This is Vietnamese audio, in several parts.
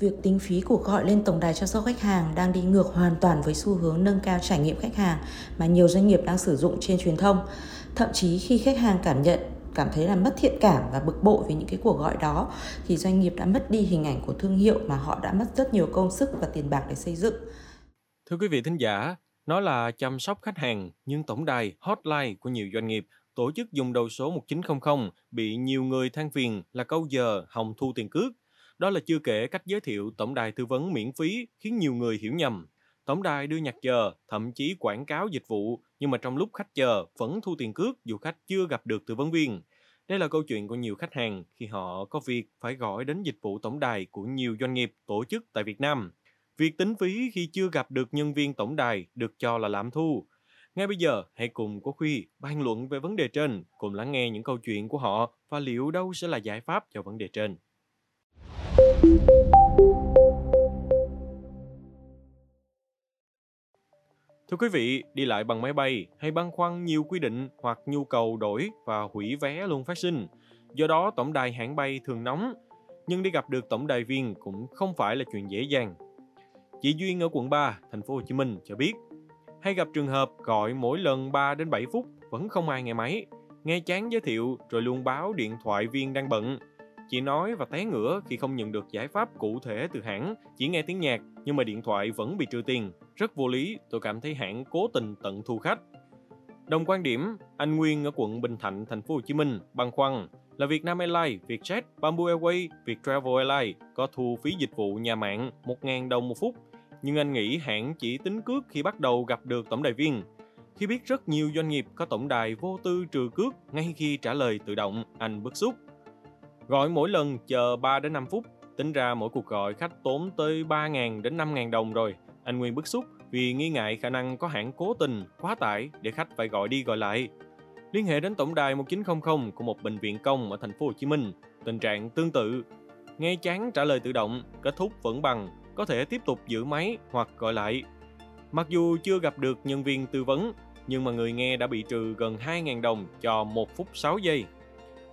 Việc tính phí cuộc gọi lên tổng đài chăm sóc khách hàng đang đi ngược hoàn toàn với xu hướng nâng cao trải nghiệm khách hàng mà nhiều doanh nghiệp đang sử dụng trên truyền thông. Thậm chí khi khách hàng cảm nhận cảm thấy là mất thiện cảm và bực bội vì những cái cuộc gọi đó thì doanh nghiệp đã mất đi hình ảnh của thương hiệu mà họ đã mất rất nhiều công sức và tiền bạc để xây dựng. Thưa quý vị thính giả, nó là chăm sóc khách hàng nhưng tổng đài hotline của nhiều doanh nghiệp tổ chức dùng đầu số 1900 bị nhiều người than phiền là câu giờ hòng thu tiền cước. Đó là chưa kể cách giới thiệu tổng đài tư vấn miễn phí khiến nhiều người hiểu nhầm. Tổng đài đưa nhạc chờ, thậm chí quảng cáo dịch vụ, nhưng mà trong lúc khách chờ vẫn thu tiền cước dù khách chưa gặp được tư vấn viên. Đây là câu chuyện của nhiều khách hàng khi họ có việc phải gọi đến dịch vụ tổng đài của nhiều doanh nghiệp tổ chức tại Việt Nam. Việc tính phí khi chưa gặp được nhân viên tổng đài được cho là lạm thu. Ngay bây giờ, hãy cùng Quốc Huy bàn luận về vấn đề trên, cùng lắng nghe những câu chuyện của họ và liệu đâu sẽ là giải pháp cho vấn đề trên. Thưa quý vị, đi lại bằng máy bay hay băn khoăn nhiều quy định hoặc nhu cầu đổi và hủy vé luôn phát sinh. Do đó, tổng đài hãng bay thường nóng, nhưng đi gặp được tổng đài viên cũng không phải là chuyện dễ dàng. Chị Duyên ở quận 3, thành phố Hồ Chí Minh cho biết, hay gặp trường hợp gọi mỗi lần 3 đến 7 phút vẫn không ai nghe máy, nghe chán giới thiệu rồi luôn báo điện thoại viên đang bận. Chị nói và té ngửa khi không nhận được giải pháp cụ thể từ hãng, chỉ nghe tiếng nhạc nhưng mà điện thoại vẫn bị trừ tiền. Rất vô lý, tôi cảm thấy hãng cố tình tận thu khách. Đồng quan điểm, anh Nguyên ở quận Bình Thạnh, thành phố Hồ Chí Minh băn khoăn là Vietnam Airlines, Vietjet, Bamboo Airways, Viettravel Airlines có thu phí dịch vụ nhà mạng 1.000 đồng một phút nhưng anh nghĩ hãng chỉ tính cước khi bắt đầu gặp được tổng đài viên. Khi biết rất nhiều doanh nghiệp có tổng đài vô tư trừ cước ngay khi trả lời tự động, anh bức xúc. Gọi mỗi lần chờ 3 đến 5 phút, tính ra mỗi cuộc gọi khách tốn tới 3.000 đến 5.000 đồng rồi. Anh Nguyên bức xúc vì nghi ngại khả năng có hãng cố tình quá tải để khách phải gọi đi gọi lại. Liên hệ đến tổng đài 1900 của một bệnh viện công ở thành phố Hồ Chí Minh, tình trạng tương tự. Nghe chán trả lời tự động, kết thúc vẫn bằng có thể tiếp tục giữ máy hoặc gọi lại. Mặc dù chưa gặp được nhân viên tư vấn, nhưng mà người nghe đã bị trừ gần 2.000 đồng cho 1 phút 6 giây.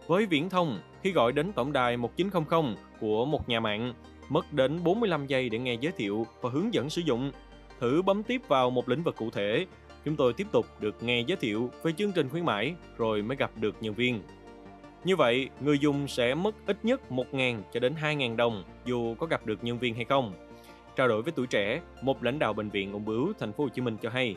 Với viễn thông, khi gọi đến tổng đài 1900 của một nhà mạng, mất đến 45 giây để nghe giới thiệu và hướng dẫn sử dụng. Thử bấm tiếp vào một lĩnh vực cụ thể, chúng tôi tiếp tục được nghe giới thiệu về chương trình khuyến mãi rồi mới gặp được nhân viên. Như vậy, người dùng sẽ mất ít nhất 1.000 cho đến 2.000 đồng dù có gặp được nhân viên hay không. Trao đổi với tuổi trẻ, một lãnh đạo bệnh viện Ung Bướu, thành phố Hồ Chí Minh cho hay,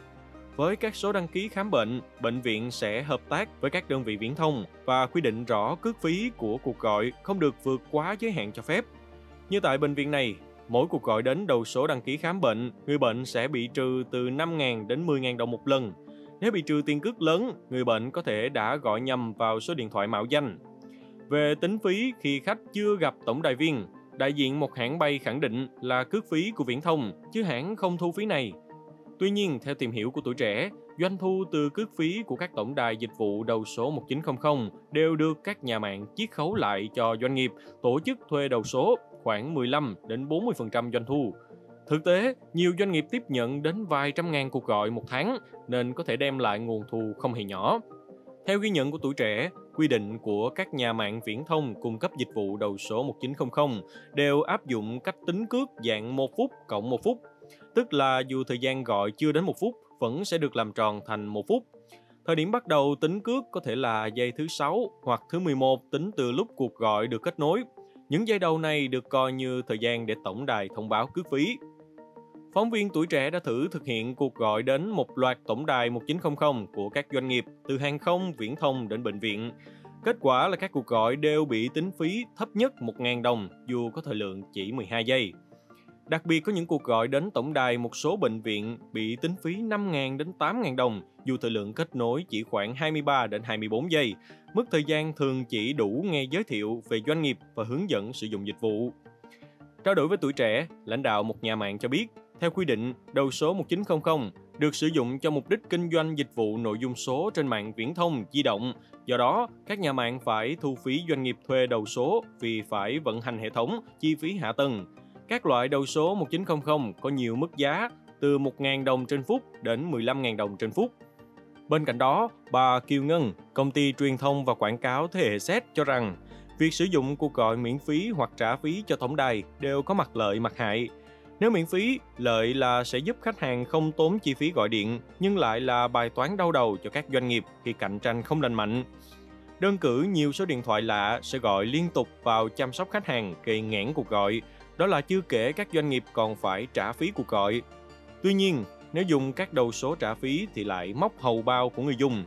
với các số đăng ký khám bệnh, bệnh viện sẽ hợp tác với các đơn vị viễn thông và quy định rõ cước phí của cuộc gọi không được vượt quá giới hạn cho phép. Như tại bệnh viện này, mỗi cuộc gọi đến đầu số đăng ký khám bệnh, người bệnh sẽ bị trừ từ 5.000 đến 10.000 đồng một lần. Nếu bị trừ tiền cước lớn, người bệnh có thể đã gọi nhầm vào số điện thoại mạo danh. Về tính phí khi khách chưa gặp tổng đài viên, đại diện một hãng bay khẳng định là cước phí của viễn thông, chứ hãng không thu phí này. Tuy nhiên, theo tìm hiểu của tuổi trẻ, doanh thu từ cước phí của các tổng đài dịch vụ đầu số 1900 đều được các nhà mạng chiết khấu lại cho doanh nghiệp tổ chức thuê đầu số khoảng 15 đến 40% doanh thu. Thực tế, nhiều doanh nghiệp tiếp nhận đến vài trăm ngàn cuộc gọi một tháng nên có thể đem lại nguồn thu không hề nhỏ. Theo ghi nhận của tuổi trẻ, quy định của các nhà mạng viễn thông cung cấp dịch vụ đầu số 1900 đều áp dụng cách tính cước dạng 1 phút cộng 1 phút, tức là dù thời gian gọi chưa đến một phút vẫn sẽ được làm tròn thành một phút. Thời điểm bắt đầu tính cước có thể là giây thứ 6 hoặc thứ 11 tính từ lúc cuộc gọi được kết nối. Những giây đầu này được coi như thời gian để tổng đài thông báo cước phí. Phóng viên tuổi trẻ đã thử thực hiện cuộc gọi đến một loạt tổng đài 1900 của các doanh nghiệp từ hàng không, viễn thông đến bệnh viện. Kết quả là các cuộc gọi đều bị tính phí thấp nhất 1.000 đồng dù có thời lượng chỉ 12 giây. Đặc biệt có những cuộc gọi đến tổng đài một số bệnh viện bị tính phí 5.000 đến 8.000 đồng dù thời lượng kết nối chỉ khoảng 23 đến 24 giây. Mức thời gian thường chỉ đủ nghe giới thiệu về doanh nghiệp và hướng dẫn sử dụng dịch vụ. Trao đổi với tuổi trẻ, lãnh đạo một nhà mạng cho biết theo quy định, đầu số 1900 được sử dụng cho mục đích kinh doanh dịch vụ nội dung số trên mạng viễn thông di động. Do đó, các nhà mạng phải thu phí doanh nghiệp thuê đầu số vì phải vận hành hệ thống, chi phí hạ tầng. Các loại đầu số 1900 có nhiều mức giá từ 1.000 đồng trên phút đến 15.000 đồng trên phút. Bên cạnh đó, bà Kiều Ngân, công ty truyền thông và quảng cáo thế hệ Z cho rằng Việc sử dụng cuộc gọi miễn phí hoặc trả phí cho tổng đài đều có mặt lợi mặt hại. Nếu miễn phí, lợi là sẽ giúp khách hàng không tốn chi phí gọi điện, nhưng lại là bài toán đau đầu cho các doanh nghiệp khi cạnh tranh không lành mạnh. Đơn cử nhiều số điện thoại lạ sẽ gọi liên tục vào chăm sóc khách hàng gây nghẽn cuộc gọi. Đó là chưa kể các doanh nghiệp còn phải trả phí cuộc gọi. Tuy nhiên, nếu dùng các đầu số trả phí thì lại móc hầu bao của người dùng.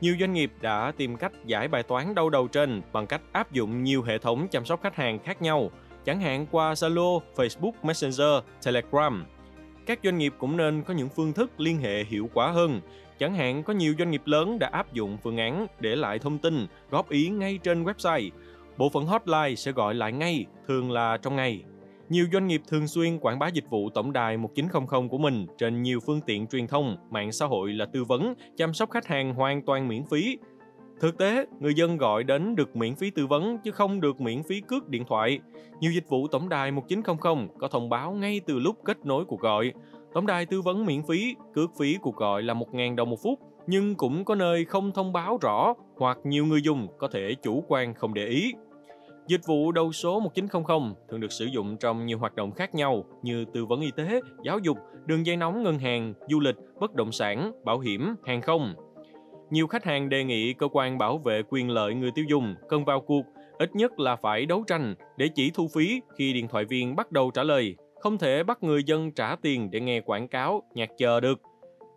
Nhiều doanh nghiệp đã tìm cách giải bài toán đau đầu trên bằng cách áp dụng nhiều hệ thống chăm sóc khách hàng khác nhau, chẳng hạn qua Zalo, Facebook Messenger, Telegram. Các doanh nghiệp cũng nên có những phương thức liên hệ hiệu quả hơn. Chẳng hạn có nhiều doanh nghiệp lớn đã áp dụng phương án để lại thông tin, góp ý ngay trên website. Bộ phận hotline sẽ gọi lại ngay, thường là trong ngày. Nhiều doanh nghiệp thường xuyên quảng bá dịch vụ tổng đài 1900 của mình trên nhiều phương tiện truyền thông, mạng xã hội là tư vấn, chăm sóc khách hàng hoàn toàn miễn phí. Thực tế, người dân gọi đến được miễn phí tư vấn chứ không được miễn phí cước điện thoại. Nhiều dịch vụ tổng đài 1900 có thông báo ngay từ lúc kết nối cuộc gọi. Tổng đài tư vấn miễn phí, cước phí cuộc gọi là 1.000 đồng một phút, nhưng cũng có nơi không thông báo rõ hoặc nhiều người dùng có thể chủ quan không để ý. Dịch vụ đầu số 1900 thường được sử dụng trong nhiều hoạt động khác nhau như tư vấn y tế, giáo dục, đường dây nóng ngân hàng, du lịch, bất động sản, bảo hiểm, hàng không. Nhiều khách hàng đề nghị cơ quan bảo vệ quyền lợi người tiêu dùng cần vào cuộc, ít nhất là phải đấu tranh để chỉ thu phí khi điện thoại viên bắt đầu trả lời, không thể bắt người dân trả tiền để nghe quảng cáo, nhạc chờ được.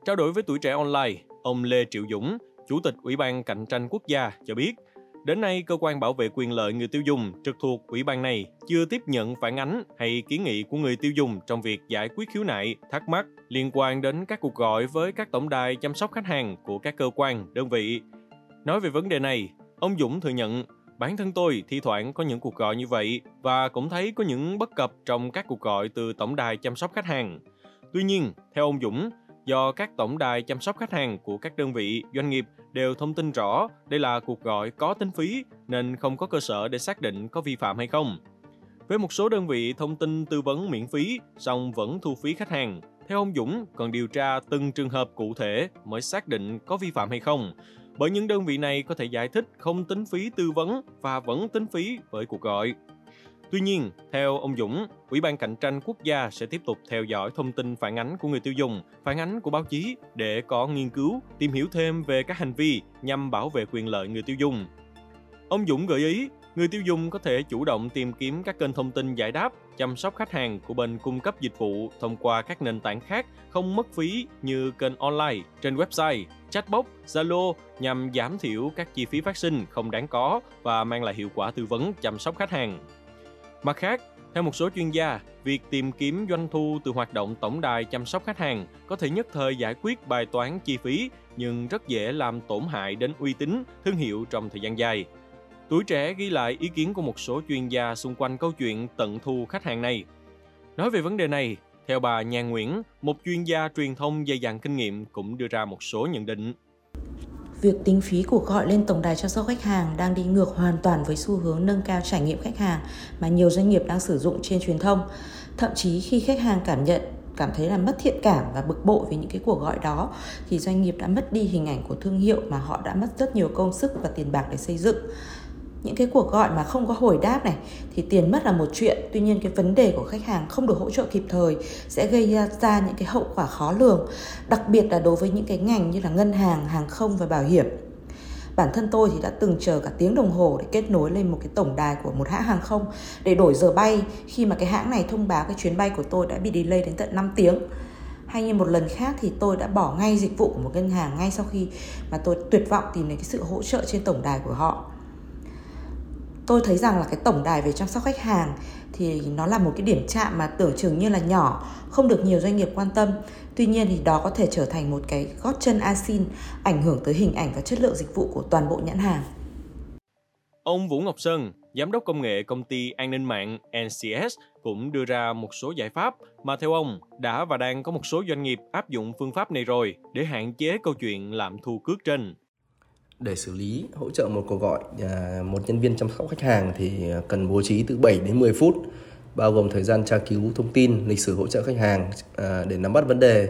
Trao đổi với tuổi trẻ online, ông Lê Triệu Dũng, Chủ tịch Ủy ban Cạnh tranh Quốc gia cho biết, Đến nay, cơ quan bảo vệ quyền lợi người tiêu dùng trực thuộc ủy ban này chưa tiếp nhận phản ánh hay kiến nghị của người tiêu dùng trong việc giải quyết khiếu nại, thắc mắc liên quan đến các cuộc gọi với các tổng đài chăm sóc khách hàng của các cơ quan, đơn vị. Nói về vấn đề này, ông Dũng thừa nhận bản thân tôi thi thoảng có những cuộc gọi như vậy và cũng thấy có những bất cập trong các cuộc gọi từ tổng đài chăm sóc khách hàng. Tuy nhiên, theo ông Dũng, do các tổng đài chăm sóc khách hàng của các đơn vị, doanh nghiệp đều thông tin rõ đây là cuộc gọi có tính phí nên không có cơ sở để xác định có vi phạm hay không. Với một số đơn vị thông tin tư vấn miễn phí, song vẫn thu phí khách hàng. Theo ông Dũng, cần điều tra từng trường hợp cụ thể mới xác định có vi phạm hay không. Bởi những đơn vị này có thể giải thích không tính phí tư vấn và vẫn tính phí với cuộc gọi. Tuy nhiên, theo ông Dũng, Ủy ban Cạnh tranh Quốc gia sẽ tiếp tục theo dõi thông tin phản ánh của người tiêu dùng, phản ánh của báo chí để có nghiên cứu, tìm hiểu thêm về các hành vi nhằm bảo vệ quyền lợi người tiêu dùng. Ông Dũng gợi ý, người tiêu dùng có thể chủ động tìm kiếm các kênh thông tin giải đáp, chăm sóc khách hàng của bên cung cấp dịch vụ thông qua các nền tảng khác không mất phí như kênh online, trên website, chatbot, Zalo nhằm giảm thiểu các chi phí phát sinh không đáng có và mang lại hiệu quả tư vấn chăm sóc khách hàng. Mặt khác, theo một số chuyên gia, việc tìm kiếm doanh thu từ hoạt động tổng đài chăm sóc khách hàng có thể nhất thời giải quyết bài toán chi phí nhưng rất dễ làm tổn hại đến uy tín, thương hiệu trong thời gian dài. Tuổi trẻ ghi lại ý kiến của một số chuyên gia xung quanh câu chuyện tận thu khách hàng này. Nói về vấn đề này, theo bà Nhan Nguyễn, một chuyên gia truyền thông dày dặn kinh nghiệm cũng đưa ra một số nhận định. Việc tính phí cuộc gọi lên tổng đài chăm sóc khách hàng đang đi ngược hoàn toàn với xu hướng nâng cao trải nghiệm khách hàng mà nhiều doanh nghiệp đang sử dụng trên truyền thông. Thậm chí khi khách hàng cảm nhận, cảm thấy là mất thiện cảm và bực bội với những cái cuộc gọi đó, thì doanh nghiệp đã mất đi hình ảnh của thương hiệu mà họ đã mất rất nhiều công sức và tiền bạc để xây dựng những cái cuộc gọi mà không có hồi đáp này, thì tiền mất là một chuyện. Tuy nhiên cái vấn đề của khách hàng không được hỗ trợ kịp thời sẽ gây ra những cái hậu quả khó lường, đặc biệt là đối với những cái ngành như là ngân hàng hàng không và bảo hiểm. Bản thân tôi thì đã từng chờ cả tiếng đồng hồ để kết nối lên một cái tổng đài của một hãng hàng không để đổi giờ bay khi mà cái hãng này thông báo cái chuyến bay của tôi đã bị delay đến tận 5 tiếng. Hay như một lần khác thì tôi đã bỏ ngay dịch vụ của một ngân hàng ngay sau khi mà tôi tuyệt vọng tìm đến cái sự hỗ trợ trên tổng đài của họ tôi thấy rằng là cái tổng đài về chăm sóc khách hàng thì nó là một cái điểm chạm mà tưởng chừng như là nhỏ không được nhiều doanh nghiệp quan tâm. Tuy nhiên thì đó có thể trở thành một cái gót chân asin ảnh hưởng tới hình ảnh và chất lượng dịch vụ của toàn bộ nhãn hàng. Ông Vũ Ngọc Sơn, giám đốc công nghệ công ty an ninh mạng NCS cũng đưa ra một số giải pháp mà theo ông đã và đang có một số doanh nghiệp áp dụng phương pháp này rồi để hạn chế câu chuyện làm thu cước trên để xử lý, hỗ trợ một cuộc gọi à, một nhân viên chăm sóc khách hàng thì cần bố trí từ 7 đến 10 phút, bao gồm thời gian tra cứu thông tin, lịch sử hỗ trợ khách hàng à, để nắm bắt vấn đề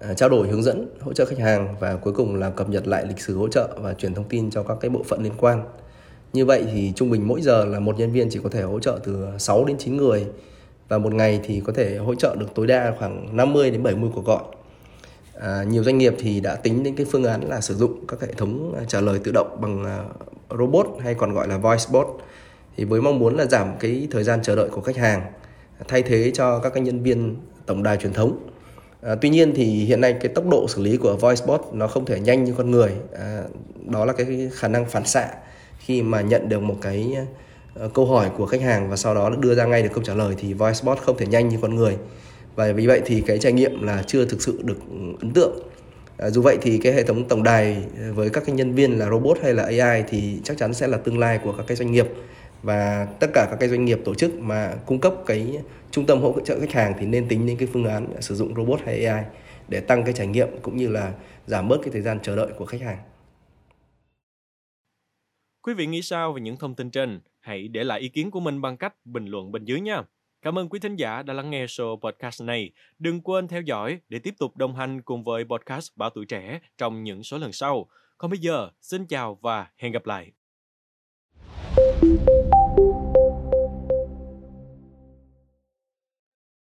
à, trao đổi hướng dẫn hỗ trợ khách hàng và cuối cùng là cập nhật lại lịch sử hỗ trợ và truyền thông tin cho các cái bộ phận liên quan Như vậy thì trung bình mỗi giờ là một nhân viên chỉ có thể hỗ trợ từ 6 đến 9 người và một ngày thì có thể hỗ trợ được tối đa khoảng 50 đến 70 cuộc gọi. À, nhiều doanh nghiệp thì đã tính đến cái phương án là sử dụng các hệ thống à, trả lời tự động bằng à, robot hay còn gọi là voice bot thì với mong muốn là giảm cái thời gian chờ đợi của khách hàng thay thế cho các cái nhân viên tổng đài truyền thống À, tuy nhiên thì hiện nay cái tốc độ xử lý của voice bot nó không thể nhanh như con người. À, đó là cái khả năng phản xạ khi mà nhận được một cái à, câu hỏi của khách hàng và sau đó đưa ra ngay được câu trả lời thì voice bot không thể nhanh như con người. Và vì vậy thì cái trải nghiệm là chưa thực sự được ấn tượng. À, dù vậy thì cái hệ thống tổng đài à, với các cái nhân viên là robot hay là AI thì chắc chắn sẽ là tương lai của các cái doanh nghiệp và tất cả các cái doanh nghiệp tổ chức mà cung cấp cái trung tâm hỗ trợ khách hàng thì nên tính đến cái phương án sử dụng robot hay AI để tăng cái trải nghiệm cũng như là giảm bớt cái thời gian chờ đợi của khách hàng. Quý vị nghĩ sao về những thông tin trên? Hãy để lại ý kiến của mình bằng cách bình luận bên dưới nha. Cảm ơn quý thính giả đã lắng nghe show podcast này. Đừng quên theo dõi để tiếp tục đồng hành cùng với podcast Bảo Tuổi Trẻ trong những số lần sau. Còn bây giờ, xin chào và hẹn gặp lại.